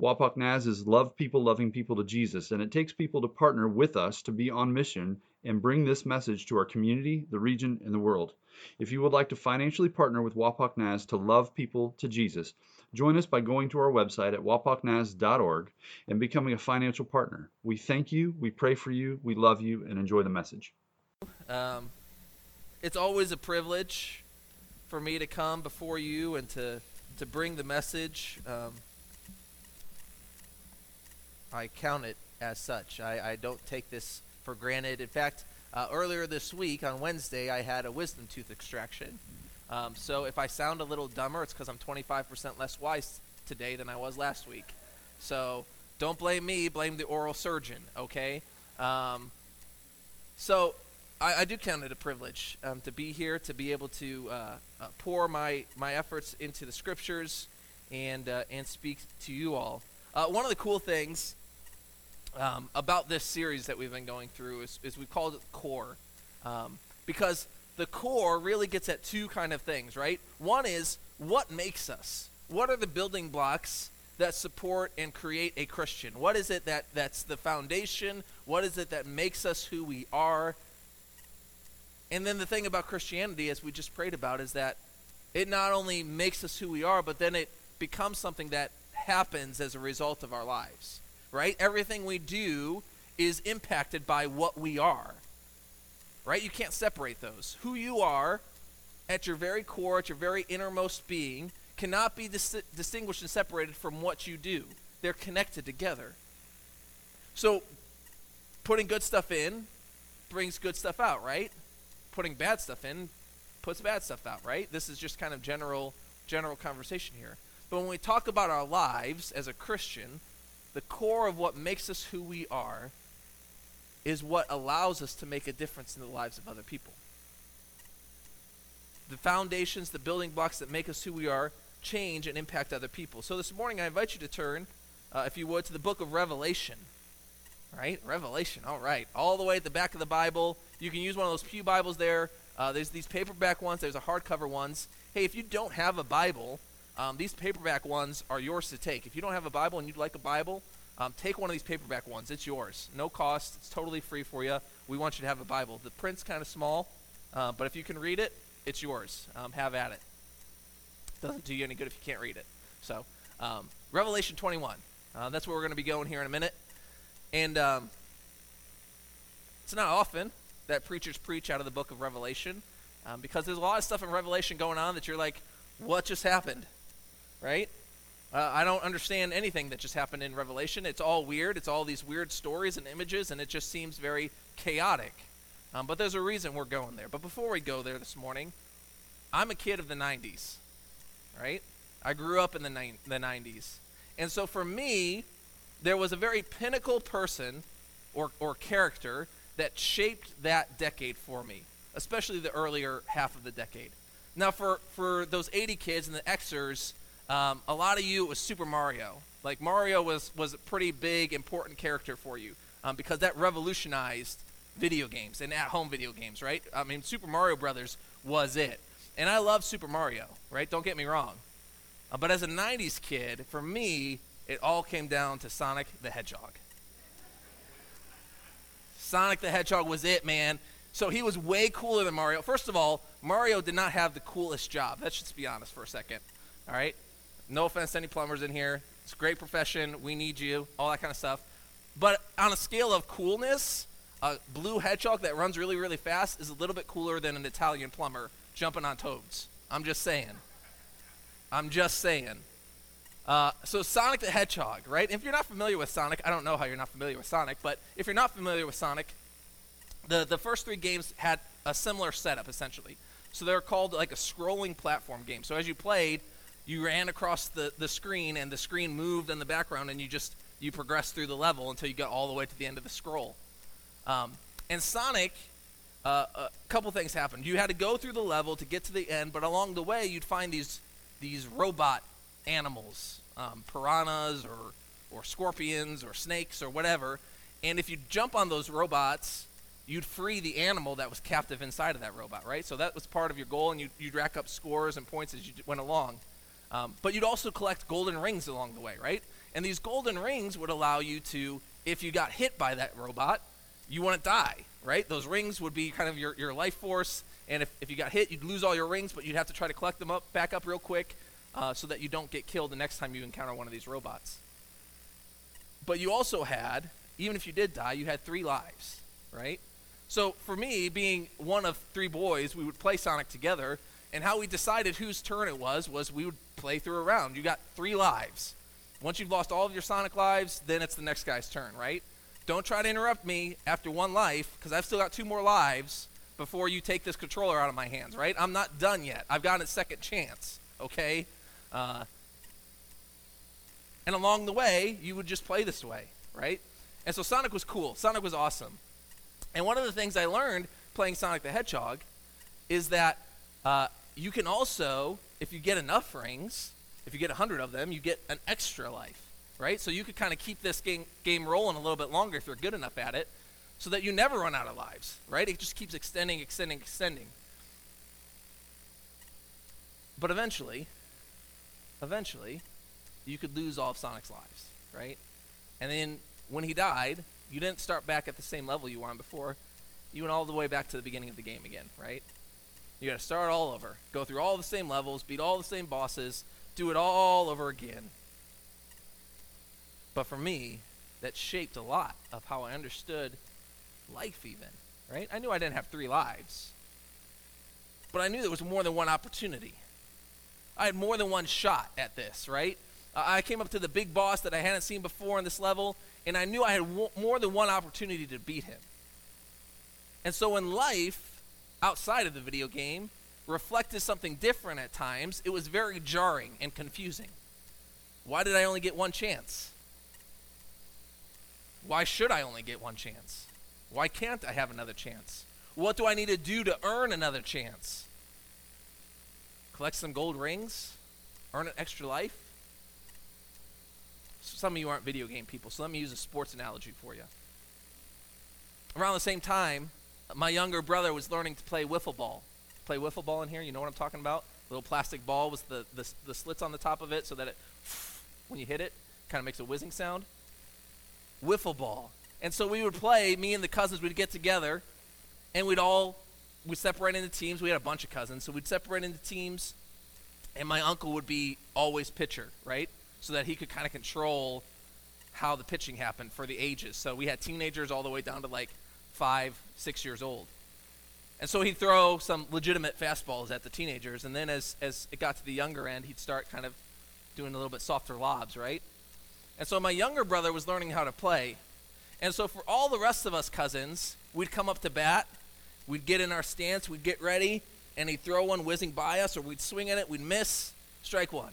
Wapak Naz is love people loving people to Jesus, and it takes people to partner with us to be on mission and bring this message to our community, the region, and the world. If you would like to financially partner with Wapak Naz to love people to Jesus, join us by going to our website at wapaknaz.org and becoming a financial partner. We thank you, we pray for you, we love you, and enjoy the message. Um, it's always a privilege for me to come before you and to, to bring the message. Um, I count it as such. I, I don't take this for granted. In fact, uh, earlier this week on Wednesday, I had a wisdom tooth extraction. Um, so if I sound a little dumber, it's because I'm 25% less wise today than I was last week. So don't blame me, blame the oral surgeon, okay? Um, so I, I, do count it a privilege um, to be here, to be able to uh, uh, pour my, my efforts into the scriptures and, uh, and speak to you all. Uh, one of the cool things um, about this series that we've been going through is, is we called it core um, because the core really gets at two kind of things right? One is what makes us? What are the building blocks that support and create a christian? What is it that that's the foundation? What is it that makes us who we are? And then the thing about christianity as we just prayed about is that it not only makes us who we are but then it becomes something that happens as a result of our lives right? Everything we do is impacted by what we are, right? You can't separate those. Who you are at your very core, at your very innermost being, cannot be dis- distinguished and separated from what you do. They're connected together. So, putting good stuff in brings good stuff out, right? Putting bad stuff in puts bad stuff out, right? This is just kind of general general conversation here. But when we talk about our lives as a Christian, the core of what makes us who we are is what allows us to make a difference in the lives of other people. The foundations, the building blocks that make us who we are, change and impact other people. So this morning, I invite you to turn, uh, if you would, to the book of Revelation. Right? Revelation, all right. All the way at the back of the Bible. You can use one of those Pew Bibles there. Uh, there's these paperback ones, there's a hardcover ones. Hey, if you don't have a Bible, um, these paperback ones are yours to take. If you don't have a Bible and you'd like a Bible, um, take one of these paperback ones. It's yours. No cost. It's totally free for you. We want you to have a Bible. The print's kind of small, uh, but if you can read it, it's yours. Um, have at it. Doesn't do you any good if you can't read it. So, um, Revelation 21. Uh, that's where we're going to be going here in a minute. And um, it's not often that preachers preach out of the book of Revelation um, because there's a lot of stuff in Revelation going on that you're like, what just happened? Right? Uh, I don't understand anything that just happened in Revelation. It's all weird. It's all these weird stories and images, and it just seems very chaotic. Um, but there's a reason we're going there. But before we go there this morning, I'm a kid of the 90s, right? I grew up in the, ni- the 90s. And so for me, there was a very pinnacle person or, or character that shaped that decade for me, especially the earlier half of the decade. Now, for, for those 80 kids and the Xers, um, a lot of you, it was Super Mario. Like Mario was was a pretty big, important character for you um, because that revolutionized video games and at-home video games, right? I mean, Super Mario Brothers was it, and I love Super Mario, right? Don't get me wrong. Uh, but as a '90s kid, for me, it all came down to Sonic the Hedgehog. Sonic the Hedgehog was it, man. So he was way cooler than Mario. First of all, Mario did not have the coolest job. Let's just be honest for a second. All right? No offense to any plumbers in here. It's a great profession. We need you, all that kind of stuff. But on a scale of coolness, a blue hedgehog that runs really, really fast is a little bit cooler than an Italian plumber jumping on toads. I'm just saying. I'm just saying. Uh, so Sonic the Hedgehog, right? If you're not familiar with Sonic, I don't know how you're not familiar with Sonic, but if you're not familiar with Sonic, the, the first three games had a similar setup essentially. So they're called like a scrolling platform game. So as you played, you ran across the, the screen and the screen moved in the background and you just you progressed through the level until you got all the way to the end of the scroll um, and sonic uh, a couple things happened. You had to go through the level to get to the end, but along the way, you'd find these these robot animals, um, piranhas or or scorpions or snakes or whatever. And if you jump on those robots, you'd free the animal that was captive inside of that robot, right? So that was part of your goal, and you'd, you'd rack up scores and points as you went along. Um, but you'd also collect golden rings along the way, right? And these golden rings would allow you to, if you got hit by that robot, you wouldn't die, right? Those rings would be kind of your, your life force. And if, if you got hit, you'd lose all your rings, but you'd have to try to collect them up back up real quick uh, so that you don't get killed the next time you encounter one of these robots. But you also had, even if you did die, you had three lives, right? So for me, being one of three boys, we would play Sonic together. And how we decided whose turn it was was we would play through a round. You got three lives. Once you've lost all of your Sonic lives, then it's the next guy's turn, right? Don't try to interrupt me after one life, because I've still got two more lives before you take this controller out of my hands, right? I'm not done yet. I've got a second chance, okay? Uh, and along the way, you would just play this way, right? And so Sonic was cool. Sonic was awesome. And one of the things I learned playing Sonic the Hedgehog is that uh, you can also, if you get enough rings, if you get 100 of them, you get an extra life, right? So you could kind of keep this game, game rolling a little bit longer if you're good enough at it so that you never run out of lives, right? It just keeps extending, extending, extending. But eventually, eventually, you could lose all of Sonic's lives, right? And then when he died, you didn't start back at the same level you were on before. You went all the way back to the beginning of the game again, right? You got to start all over, go through all the same levels, beat all the same bosses, do it all over again. But for me, that shaped a lot of how I understood life, even, right? I knew I didn't have three lives, but I knew there was more than one opportunity. I had more than one shot at this, right? I came up to the big boss that I hadn't seen before in this level, and I knew I had w- more than one opportunity to beat him. And so in life, outside of the video game reflected something different at times, it was very jarring and confusing. Why did I only get one chance? Why should I only get one chance? Why can't I have another chance? What do I need to do to earn another chance? Collect some gold rings? Earn an extra life? Some of you aren't video game people, so let me use a sports analogy for you. Around the same time, my younger brother was learning to play wiffle ball. Play wiffle ball in here, you know what I'm talking about? Little plastic ball with the, the, the slits on the top of it so that it, when you hit it, kind of makes a whizzing sound. Wiffle ball. And so we would play, me and the cousins would get together, and we'd all, we'd separate into teams. We had a bunch of cousins, so we'd separate into teams, and my uncle would be always pitcher, right? So that he could kind of control how the pitching happened for the ages. So we had teenagers all the way down to like five, six years old. And so he'd throw some legitimate fastballs at the teenagers, and then as, as it got to the younger end, he'd start kind of doing a little bit softer lobs, right? And so my younger brother was learning how to play. And so for all the rest of us cousins, we'd come up to bat, we'd get in our stance, we'd get ready, and he'd throw one whizzing by us, or we'd swing at it, we'd miss, strike one,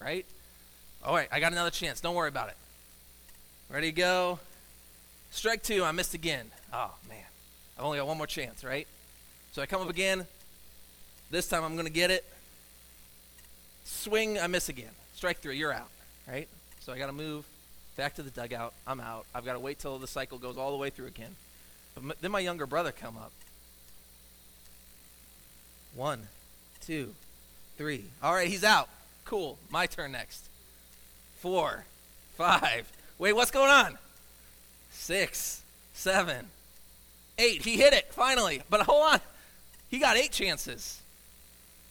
right? All right, I got another chance. Don't worry about it. Ready to go? Strike two, I missed again. Oh, man. I've only got one more chance, right? So I come up again. This time I'm going to get it. Swing, I miss again. Strike three, you're out, right? So I got to move back to the dugout. I'm out. I've got to wait till the cycle goes all the way through again. But m- then my younger brother come up. One, two, three. All right, he's out. Cool. My turn next. Four, five. Wait, what's going on? Six, seven, eight. He hit it finally. But hold on. He got eight chances.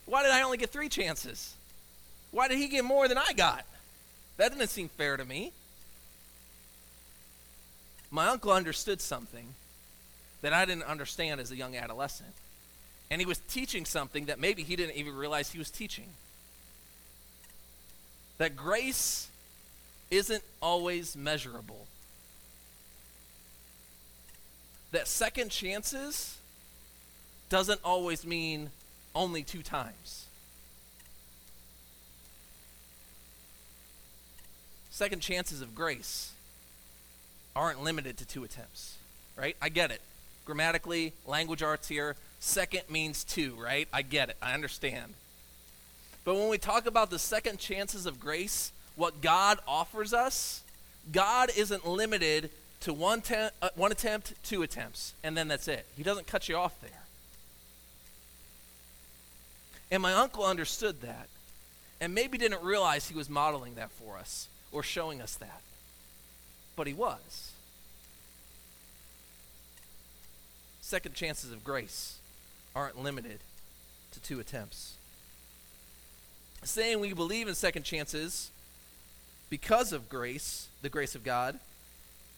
Why did I only get three chances? Why did he get more than I got? That didn't seem fair to me. My uncle understood something that I didn't understand as a young adolescent. And he was teaching something that maybe he didn't even realize he was teaching. That grace isn't always measurable. That second chances doesn't always mean only two times. Second chances of grace aren't limited to two attempts, right? I get it. Grammatically, language arts here, second means two, right? I get it. I understand. But when we talk about the second chances of grace, what God offers us, God isn't limited to one, te- uh, one attempt, two attempts, and then that's it. He doesn't cut you off there. And my uncle understood that and maybe didn't realize he was modeling that for us or showing us that. But he was. Second chances of grace aren't limited to two attempts. Saying we believe in second chances because of grace, the grace of God,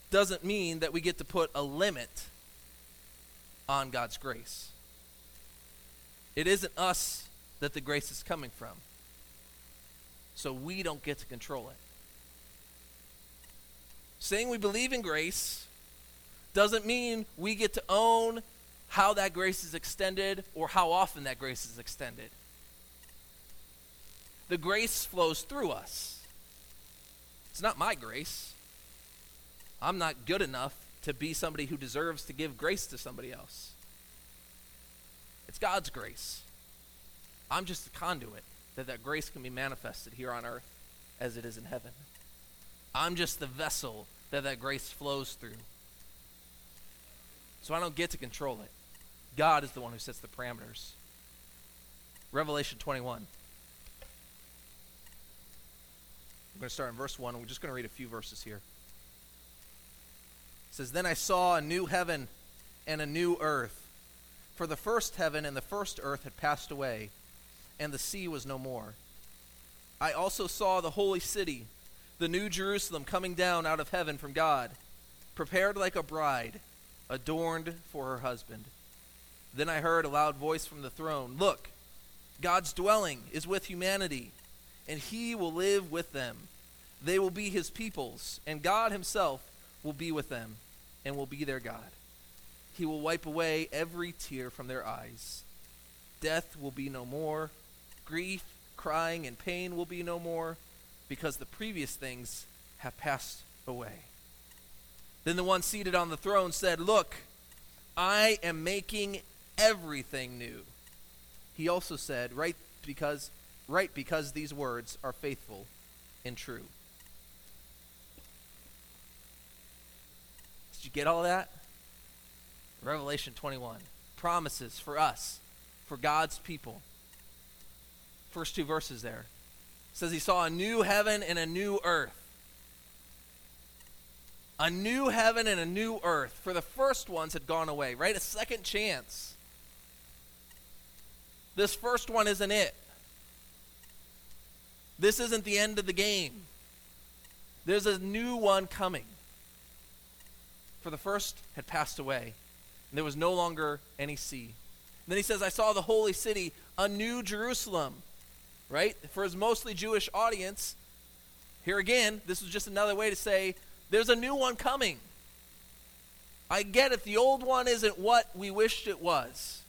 doesn't mean that we get to put a limit on God's grace. It isn't us that the grace is coming from. So we don't get to control it. Saying we believe in grace doesn't mean we get to own how that grace is extended or how often that grace is extended. The grace flows through us. It's not my grace. I'm not good enough to be somebody who deserves to give grace to somebody else. It's God's grace. I'm just a conduit that that grace can be manifested here on earth as it is in heaven. I'm just the vessel that that grace flows through. So I don't get to control it. God is the one who sets the parameters. Revelation 21. We're going to start in verse 1, and we're just going to read a few verses here. Says, Then I saw a new heaven and a new earth. For the first heaven and the first earth had passed away, and the sea was no more. I also saw the holy city, the new Jerusalem, coming down out of heaven from God, prepared like a bride, adorned for her husband. Then I heard a loud voice from the throne Look, God's dwelling is with humanity and he will live with them. They will be his peoples, and God himself will be with them and will be their God. He will wipe away every tear from their eyes. Death will be no more. Grief, crying, and pain will be no more, because the previous things have passed away. Then the one seated on the throne said, Look, I am making everything new. He also said, Write because write because these words are faithful and true. You get all that? Revelation 21. Promises for us, for God's people. First two verses there. It says he saw a new heaven and a new earth. A new heaven and a new earth. For the first ones had gone away, right? A second chance. This first one isn't it. This isn't the end of the game. There's a new one coming. For the first had passed away, and there was no longer any sea. And then he says, I saw the holy city, a new Jerusalem. Right? For his mostly Jewish audience, here again, this is just another way to say there's a new one coming. I get it. The old one isn't what we wished it was.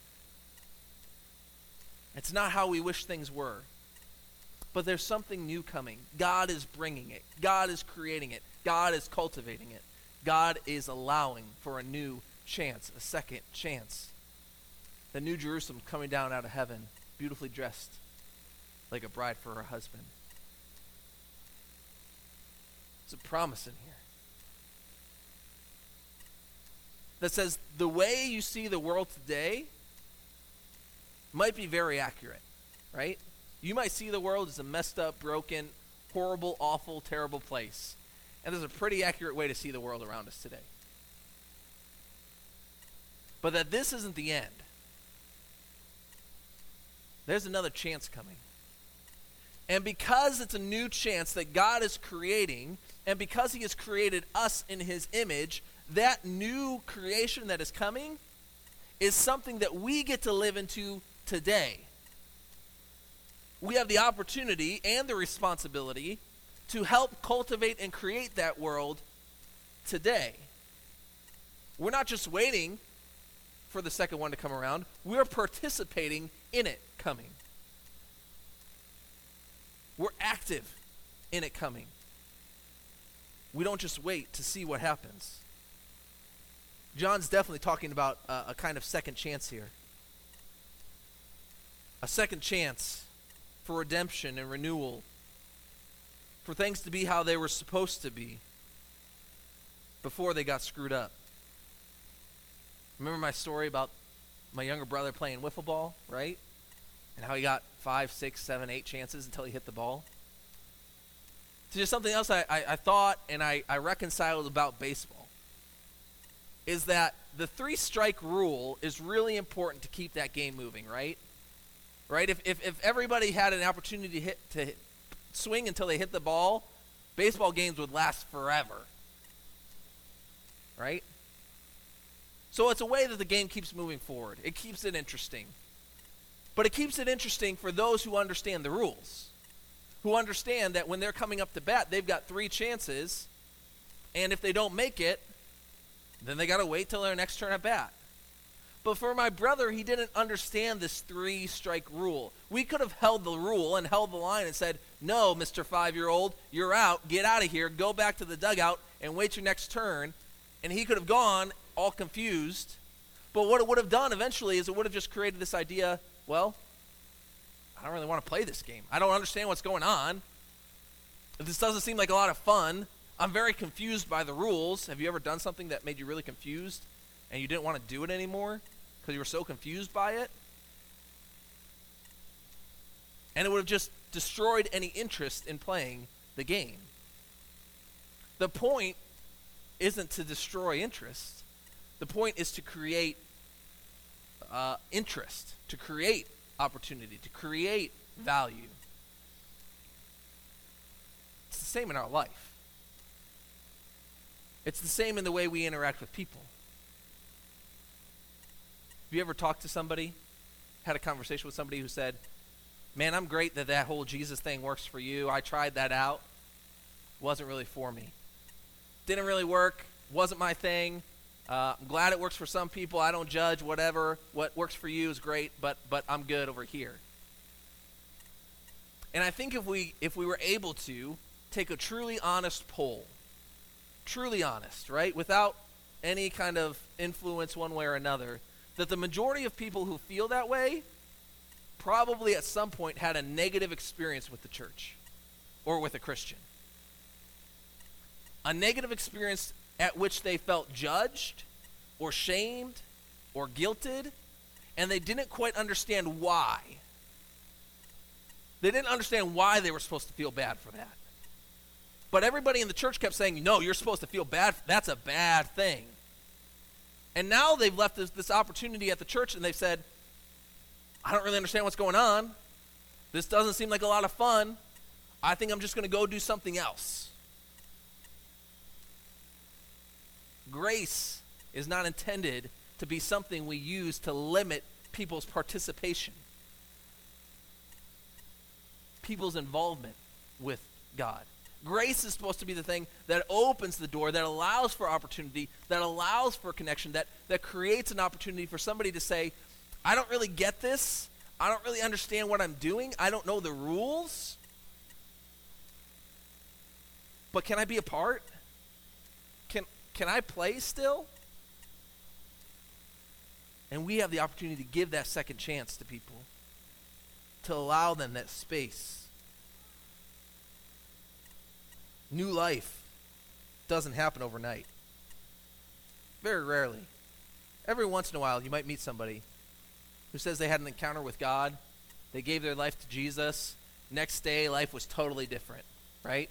It's not how we wish things were. But there's something new coming. God is bringing it, God is creating it, God is cultivating it. God is allowing for a new chance, a second chance. The new Jerusalem coming down out of heaven, beautifully dressed like a bride for her husband. There's a promise in here that says the way you see the world today might be very accurate, right? You might see the world as a messed up, broken, horrible, awful, terrible place. And there's a pretty accurate way to see the world around us today. But that this isn't the end. There's another chance coming. And because it's a new chance that God is creating, and because He has created us in His image, that new creation that is coming is something that we get to live into today we have the opportunity and the responsibility to help cultivate and create that world today. We're not just waiting for the second one to come around, we're participating in it coming. We're active in it coming. We don't just wait to see what happens. John's definitely talking about a, a kind of second chance here. A second chance for redemption and renewal, for things to be how they were supposed to be before they got screwed up. Remember my story about my younger brother playing wiffle ball, right? And how he got five, six, seven, eight chances until he hit the ball. So just something else I, I, I thought and I, I reconciled about baseball is that the three strike rule is really important to keep that game moving, right? Right? If, if, if everybody had an opportunity to hit to swing until they hit the ball, baseball games would last forever. Right? So it's a way that the game keeps moving forward. It keeps it interesting. But it keeps it interesting for those who understand the rules, who understand that when they're coming up to bat, they've got three chances, and if they don't make it, then they got to wait till their next turn at bat. But for my brother, he didn't understand this three strike rule. We could have held the rule and held the line and said, No, Mr. Five year old, you're out. Get out of here. Go back to the dugout and wait your next turn. And he could have gone all confused. But what it would have done eventually is it would have just created this idea well, I don't really want to play this game. I don't understand what's going on. This doesn't seem like a lot of fun. I'm very confused by the rules. Have you ever done something that made you really confused and you didn't want to do it anymore because you were so confused by it? And it would have just destroyed any interest in playing the game. The point isn't to destroy interest, the point is to create uh, interest, to create opportunity, to create value. It's the same in our life. It's the same in the way we interact with people. Have you ever talked to somebody, had a conversation with somebody who said, Man, I'm great that that whole Jesus thing works for you. I tried that out. Wasn't really for me. Didn't really work. Wasn't my thing. Uh, I'm glad it works for some people. I don't judge. Whatever. What works for you is great, but but I'm good over here. And I think if we if we were able to take a truly honest poll, truly honest, right, without any kind of influence one way or another, that the majority of people who feel that way probably at some point had a negative experience with the church or with a Christian. A negative experience at which they felt judged or shamed or guilted, and they didn't quite understand why. They didn't understand why they were supposed to feel bad for that. But everybody in the church kept saying, No, you're supposed to feel bad. That's a bad thing. And now they've left this, this opportunity at the church and they've said, I don't really understand what's going on. This doesn't seem like a lot of fun. I think I'm just going to go do something else. Grace is not intended to be something we use to limit people's participation, people's involvement with God. Grace is supposed to be the thing that opens the door, that allows for opportunity, that allows for connection, that, that creates an opportunity for somebody to say, I don't really get this. I don't really understand what I'm doing. I don't know the rules. But can I be a part? Can can I play still? And we have the opportunity to give that second chance to people, to allow them that space. New life doesn't happen overnight. Very rarely. Every once in a while, you might meet somebody who says they had an encounter with God, they gave their life to Jesus. Next day, life was totally different, right?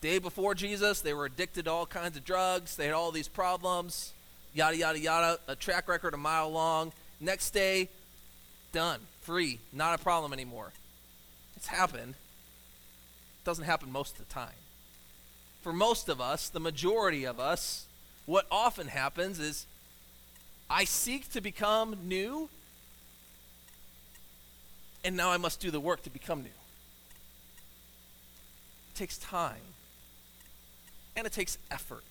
Day before Jesus, they were addicted to all kinds of drugs. They had all these problems, yada, yada, yada, a track record a mile long. Next day, done, free, not a problem anymore. It's happened. Doesn't happen most of the time. For most of us, the majority of us, what often happens is I seek to become new, and now I must do the work to become new. It takes time. And it takes effort,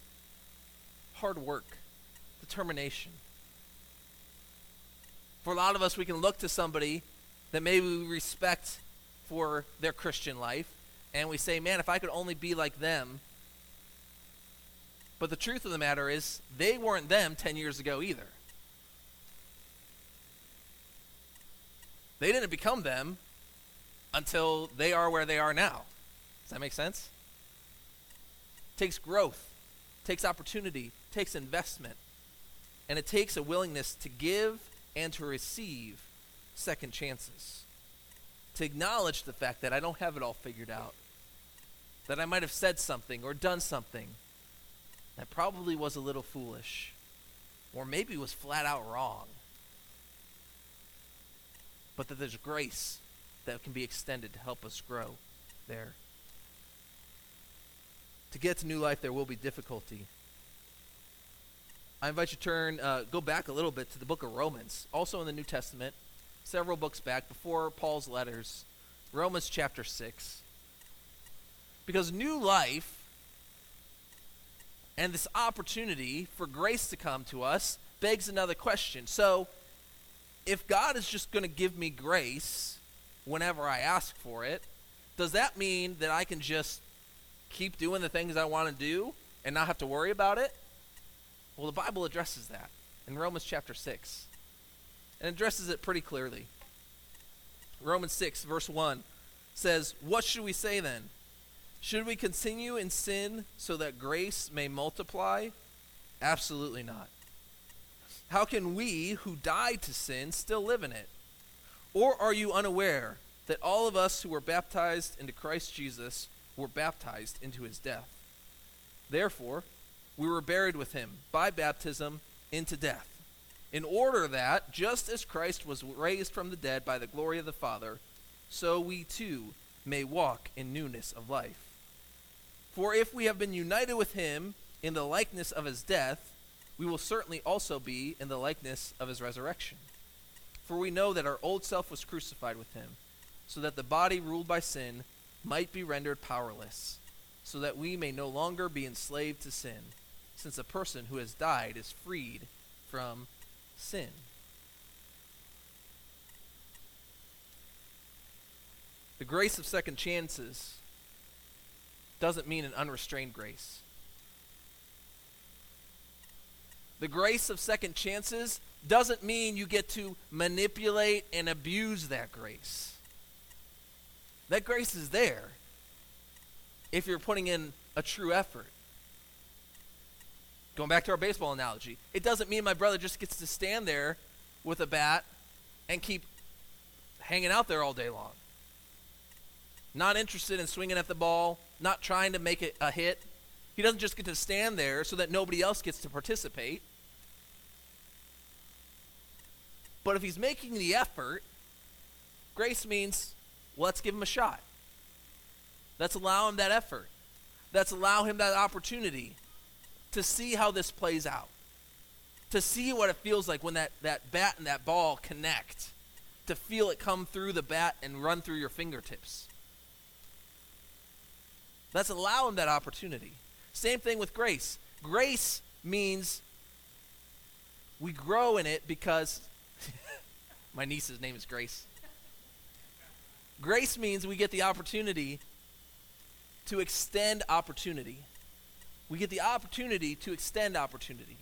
hard work, determination. For a lot of us, we can look to somebody that maybe we respect for their Christian life, and we say, man, if I could only be like them, But the truth of the matter is, they weren't them 10 years ago either. They didn't become them until they are where they are now. Does that make sense? It takes growth, takes opportunity, takes investment, and it takes a willingness to give and to receive second chances. To acknowledge the fact that I don't have it all figured out, that I might have said something or done something that probably was a little foolish, or maybe was flat out wrong. But that there's grace that can be extended to help us grow there. To get to new life, there will be difficulty. I invite you to turn, uh, go back a little bit to the book of Romans, also in the New Testament, several books back before Paul's letters, Romans chapter 6. Because new life and this opportunity for grace to come to us begs another question. So, if God is just going to give me grace whenever I ask for it, does that mean that I can just keep doing the things I want to do and not have to worry about it? Well, the Bible addresses that in Romans chapter 6 and addresses it pretty clearly. Romans 6, verse 1 says, What should we say then? Should we continue in sin so that grace may multiply? Absolutely not. How can we who died to sin still live in it? Or are you unaware that all of us who were baptized into Christ Jesus were baptized into his death? Therefore, we were buried with him by baptism into death, in order that, just as Christ was raised from the dead by the glory of the Father, so we too may walk in newness of life. For if we have been united with him in the likeness of his death, we will certainly also be in the likeness of his resurrection. For we know that our old self was crucified with him, so that the body ruled by sin might be rendered powerless, so that we may no longer be enslaved to sin, since a person who has died is freed from sin. The grace of second chances doesn't mean an unrestrained grace. The grace of second chances doesn't mean you get to manipulate and abuse that grace. That grace is there if you're putting in a true effort. Going back to our baseball analogy, it doesn't mean my brother just gets to stand there with a bat and keep hanging out there all day long. Not interested in swinging at the ball, not trying to make it a hit. He doesn't just get to stand there so that nobody else gets to participate. But if he's making the effort, grace means let's give him a shot. Let's allow him that effort. Let's allow him that opportunity to see how this plays out. To see what it feels like when that, that bat and that ball connect. To feel it come through the bat and run through your fingertips. Let's allow him that opportunity. Same thing with grace. Grace means we grow in it because my niece's name is Grace. Grace means we get the opportunity to extend opportunity. We get the opportunity to extend opportunity.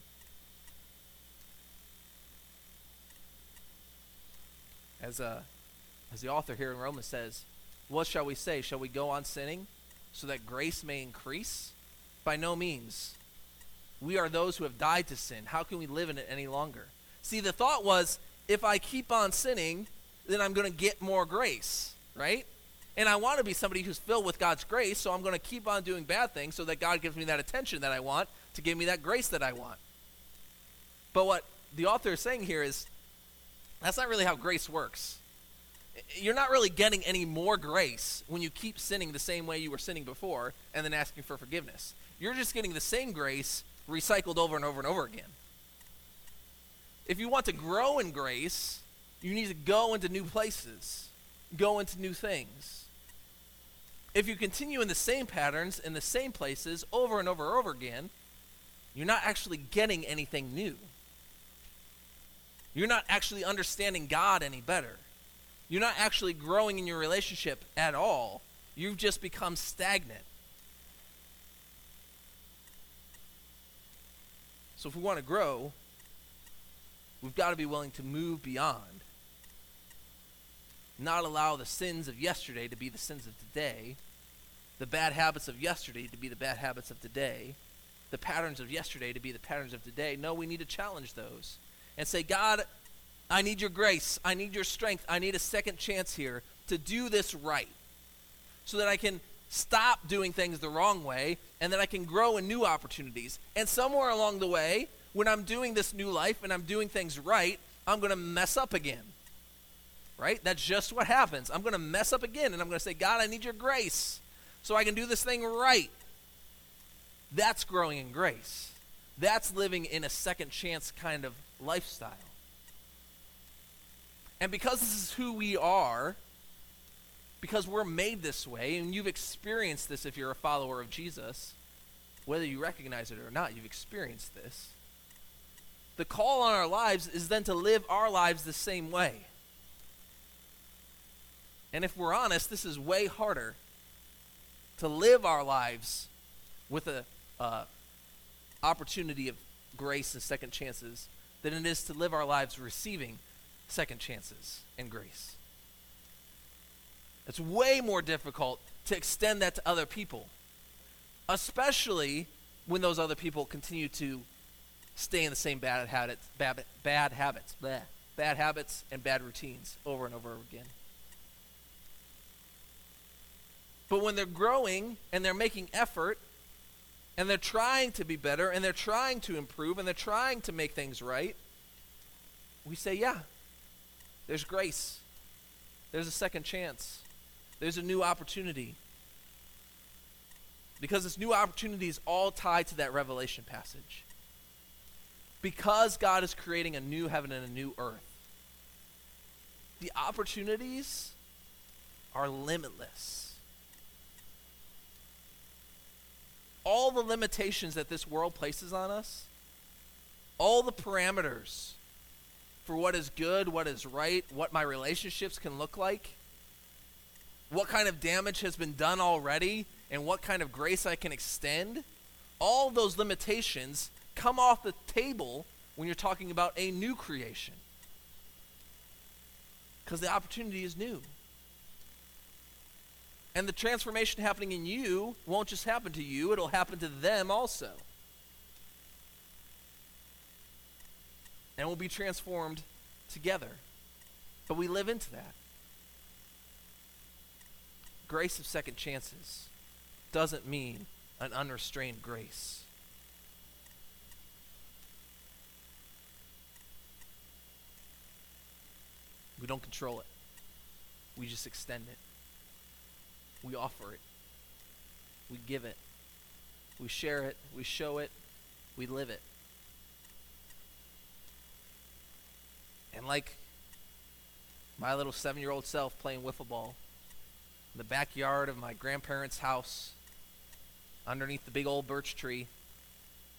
As, uh, as the author here in Romans says, what shall we say? Shall we go on sinning so that grace may increase? By no means. We are those who have died to sin. How can we live in it any longer? See, the thought was if I keep on sinning, then I'm going to get more grace, right? And I want to be somebody who's filled with God's grace, so I'm going to keep on doing bad things so that God gives me that attention that I want to give me that grace that I want. But what the author is saying here is that's not really how grace works you're not really getting any more grace when you keep sinning the same way you were sinning before and then asking for forgiveness. You're just getting the same grace recycled over and over and over again. If you want to grow in grace, you need to go into new places, go into new things. If you continue in the same patterns, in the same places, over and over and over again, you're not actually getting anything new. You're not actually understanding God any better. You're not actually growing in your relationship at all. You've just become stagnant. So if we want to grow, we've got to be willing to move beyond. Not allow the sins of yesterday to be the sins of today, the bad habits of yesterday to be the bad habits of today, the patterns of yesterday to be the patterns of today. No, we need to challenge those and say, God, I need your grace. I need your strength. I need a second chance here to do this right so that I can stop doing things the wrong way and that I can grow in new opportunities. And somewhere along the way, when I'm doing this new life and I'm doing things right, I'm going to mess up again. Right? That's just what happens. I'm going to mess up again and I'm going to say, God, I need your grace so I can do this thing right. That's growing in grace. That's living in a second chance kind of lifestyle. And because this is who we are, because we're made this way, and you've experienced this if you're a follower of Jesus, whether you recognize it or not, you've experienced this. The call on our lives is then to live our lives the same way. And if we're honest, this is way harder to live our lives with a uh, opportunity of grace and second chances than it is to live our lives receiving second chances and grace. It's way more difficult to extend that to other people, especially when those other people continue to stay in the same bad habits, bad, bad habits, bleh, bad habits and bad routines over and over again. But when they're growing and they're making effort and they're trying to be better and they're trying to improve and they're trying to make things right, we say, yeah, there's grace. There's a second chance. There's a new opportunity. Because this new opportunity is all tied to that Revelation passage. Because God is creating a new heaven and a new earth, the opportunities are limitless. All the limitations that this world places on us, all the parameters for what is good, what is right, what my relationships can look like, what kind of damage has been done already, and what kind of grace I can extend, all those limitations come off the table when you're talking about a new creation. Because the opportunity is new. And the transformation happening in you won't just happen to you, it'll happen to them also. And we'll be transformed together. But we live into that. Grace of second chances doesn't mean an unrestrained grace. We don't control it. We just extend it. We offer it. We give it. We share it. We show it. We live it. And like my little seven year old self playing wiffle ball in the backyard of my grandparents' house, underneath the big old birch tree,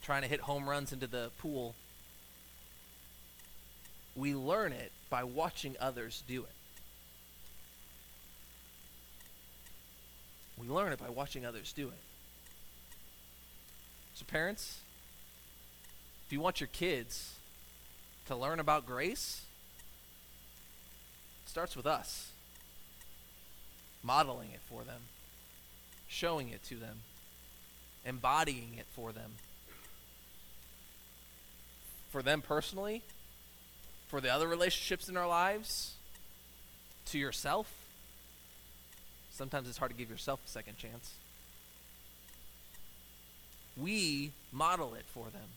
trying to hit home runs into the pool, we learn it by watching others do it. We learn it by watching others do it. So, parents, if you want your kids to learn about grace, starts with us modeling it for them, showing it to them, embodying it for them. For them personally, for the other relationships in our lives, to yourself. Sometimes it's hard to give yourself a second chance. We model it for them.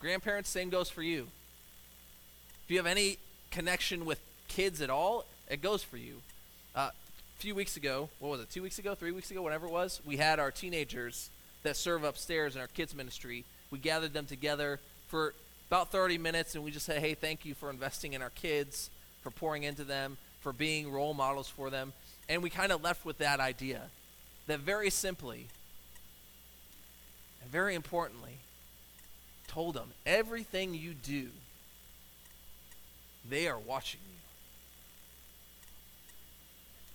Grandparents, same goes for you. If you have any connection with kids at all, it goes for you. Uh, a few weeks ago, what was it, two weeks ago, three weeks ago, whatever it was, we had our teenagers that serve upstairs in our kids' ministry. We gathered them together for about 30 minutes and we just said, hey, thank you for investing in our kids, for pouring into them, for being role models for them. And we kind of left with that idea that very simply and very importantly, told them everything you do, they are watching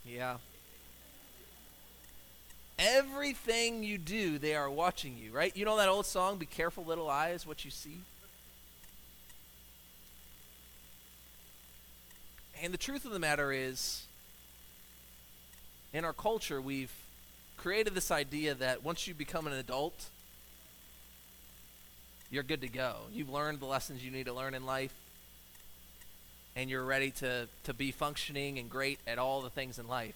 you. Yeah. Everything you do, they are watching you, right? You know that old song, Be Careful, Little Eyes, What You See? And the truth of the matter is, in our culture, we've created this idea that once you become an adult, you're good to go. You've learned the lessons you need to learn in life, and you're ready to, to be functioning and great at all the things in life.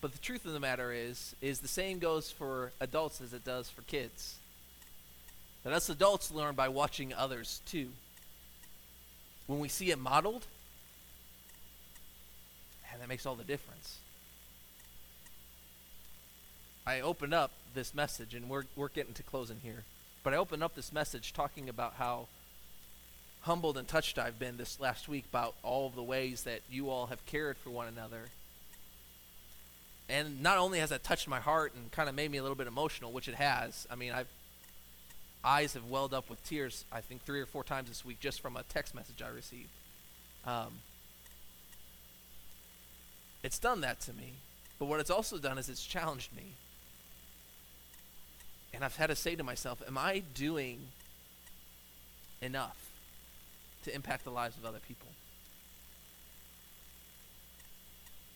But the truth of the matter is, is the same goes for adults as it does for kids. That us adults learn by watching others too. When we see it modeled, and that makes all the difference. I opened up this message, and we're, we're getting to closing here. But I opened up this message talking about how humbled and touched I've been this last week about all of the ways that you all have cared for one another. And not only has that touched my heart and kind of made me a little bit emotional, which it has. I mean, I've eyes have welled up with tears. I think three or four times this week just from a text message I received. Um, it's done that to me, but what it's also done is it's challenged me. And I've had to say to myself, am I doing enough to impact the lives of other people?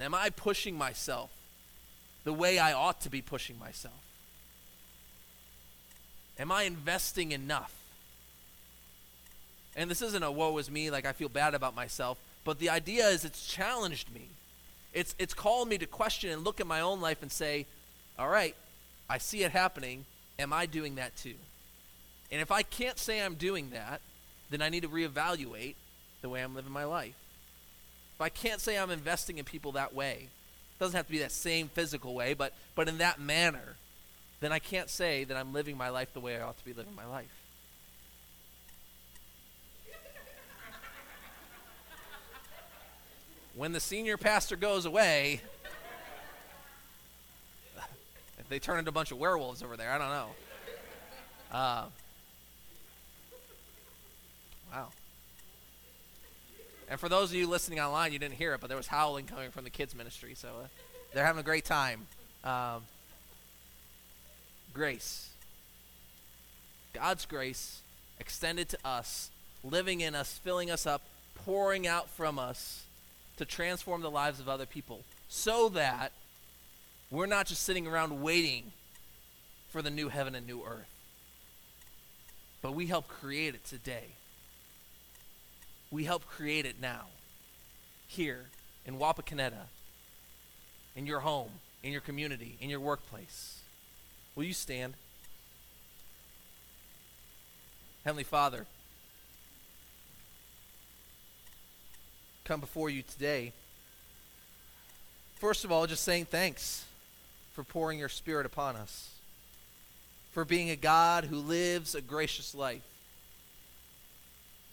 Am I pushing myself the way I ought to be pushing myself? Am I investing enough? And this isn't a woe is me, like I feel bad about myself, but the idea is it's challenged me. It's, it's called me to question and look at my own life and say, all right, I see it happening. Am I doing that too? And if I can't say I'm doing that, then I need to reevaluate the way I'm living my life. If I can't say I'm investing in people that way, It doesn't have to be that same physical way, but but in that manner, then I can't say that I'm living my life the way I ought to be living my life. when the senior pastor goes away, they turn into a bunch of werewolves over there, I don't know. Uh, wow. And for those of you listening online, you didn't hear it, but there was howling coming from the kids' ministry, so uh, they're having a great time. Um, grace. God's grace extended to us, living in us, filling us up, pouring out from us to transform the lives of other people so that we're not just sitting around waiting for the new heaven and new earth, but we help create it today. We help create it now, here in Wapakoneta, in your home, in your community, in your workplace. Will you stand? Heavenly Father, come before you today. First of all, just saying thanks for pouring your Spirit upon us, for being a God who lives a gracious life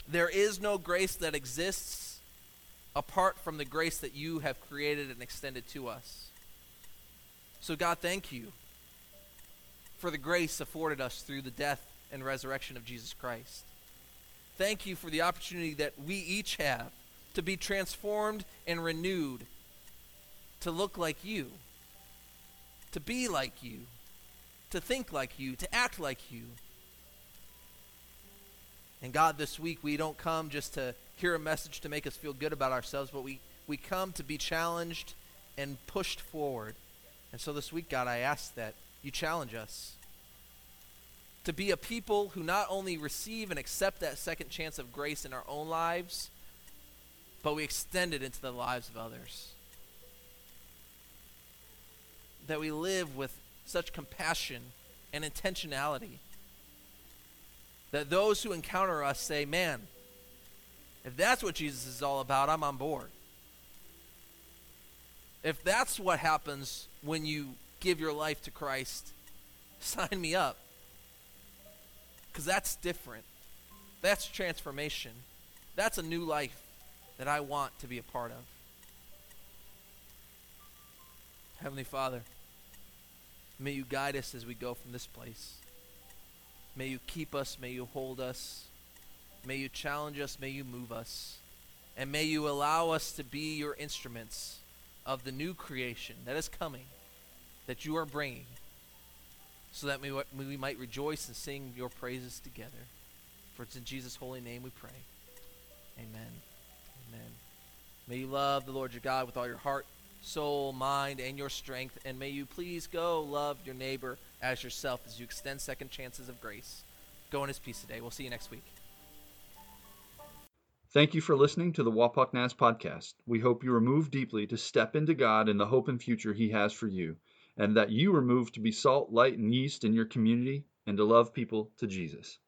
there is no grace that exists apart from the grace that you have created and extended to us. So, God, thank you for the grace afforded us through the death and resurrection of Jesus Christ. Thank you for the opportunity that we each have to be transformed and renewed to look like you, to be like you, to think like you, to act like you. And God, this week we don't come just to hear a message to make us feel good about ourselves, but we, we come to be challenged and pushed forward. And so this week, God, I ask that you challenge us to be a people who not only receive and accept that second chance of grace in our own lives, but we extend it into the lives of others. That we live with such compassion and intentionality that those who encounter us say, man, if that's what Jesus is all about, I'm on board. If that's what happens when you give your life to Christ, sign me up. Because that's different. That's transformation. That's a new life that I want to be a part of. Heavenly Father, may you guide us as we go from this place. May you keep us. May you hold us. May you challenge us. May you move us. And may you allow us to be your instruments of the new creation that is coming, that you are bringing, so that we, we might rejoice and sing your praises together. For it's in Jesus' holy name we pray. Amen. Amen. May you love the Lord your God with all your heart, soul, mind, and your strength. And may you please go love your neighbor as yourself as you extend second chances of grace. Go in his peace today. We'll see you next week. Thank you for listening to the Wapak Nas podcast. We hope you are moved deeply to step into God and the hope and future He has for you, and that you are moved to be salt, light, and yeast in your community and to love people to Jesus.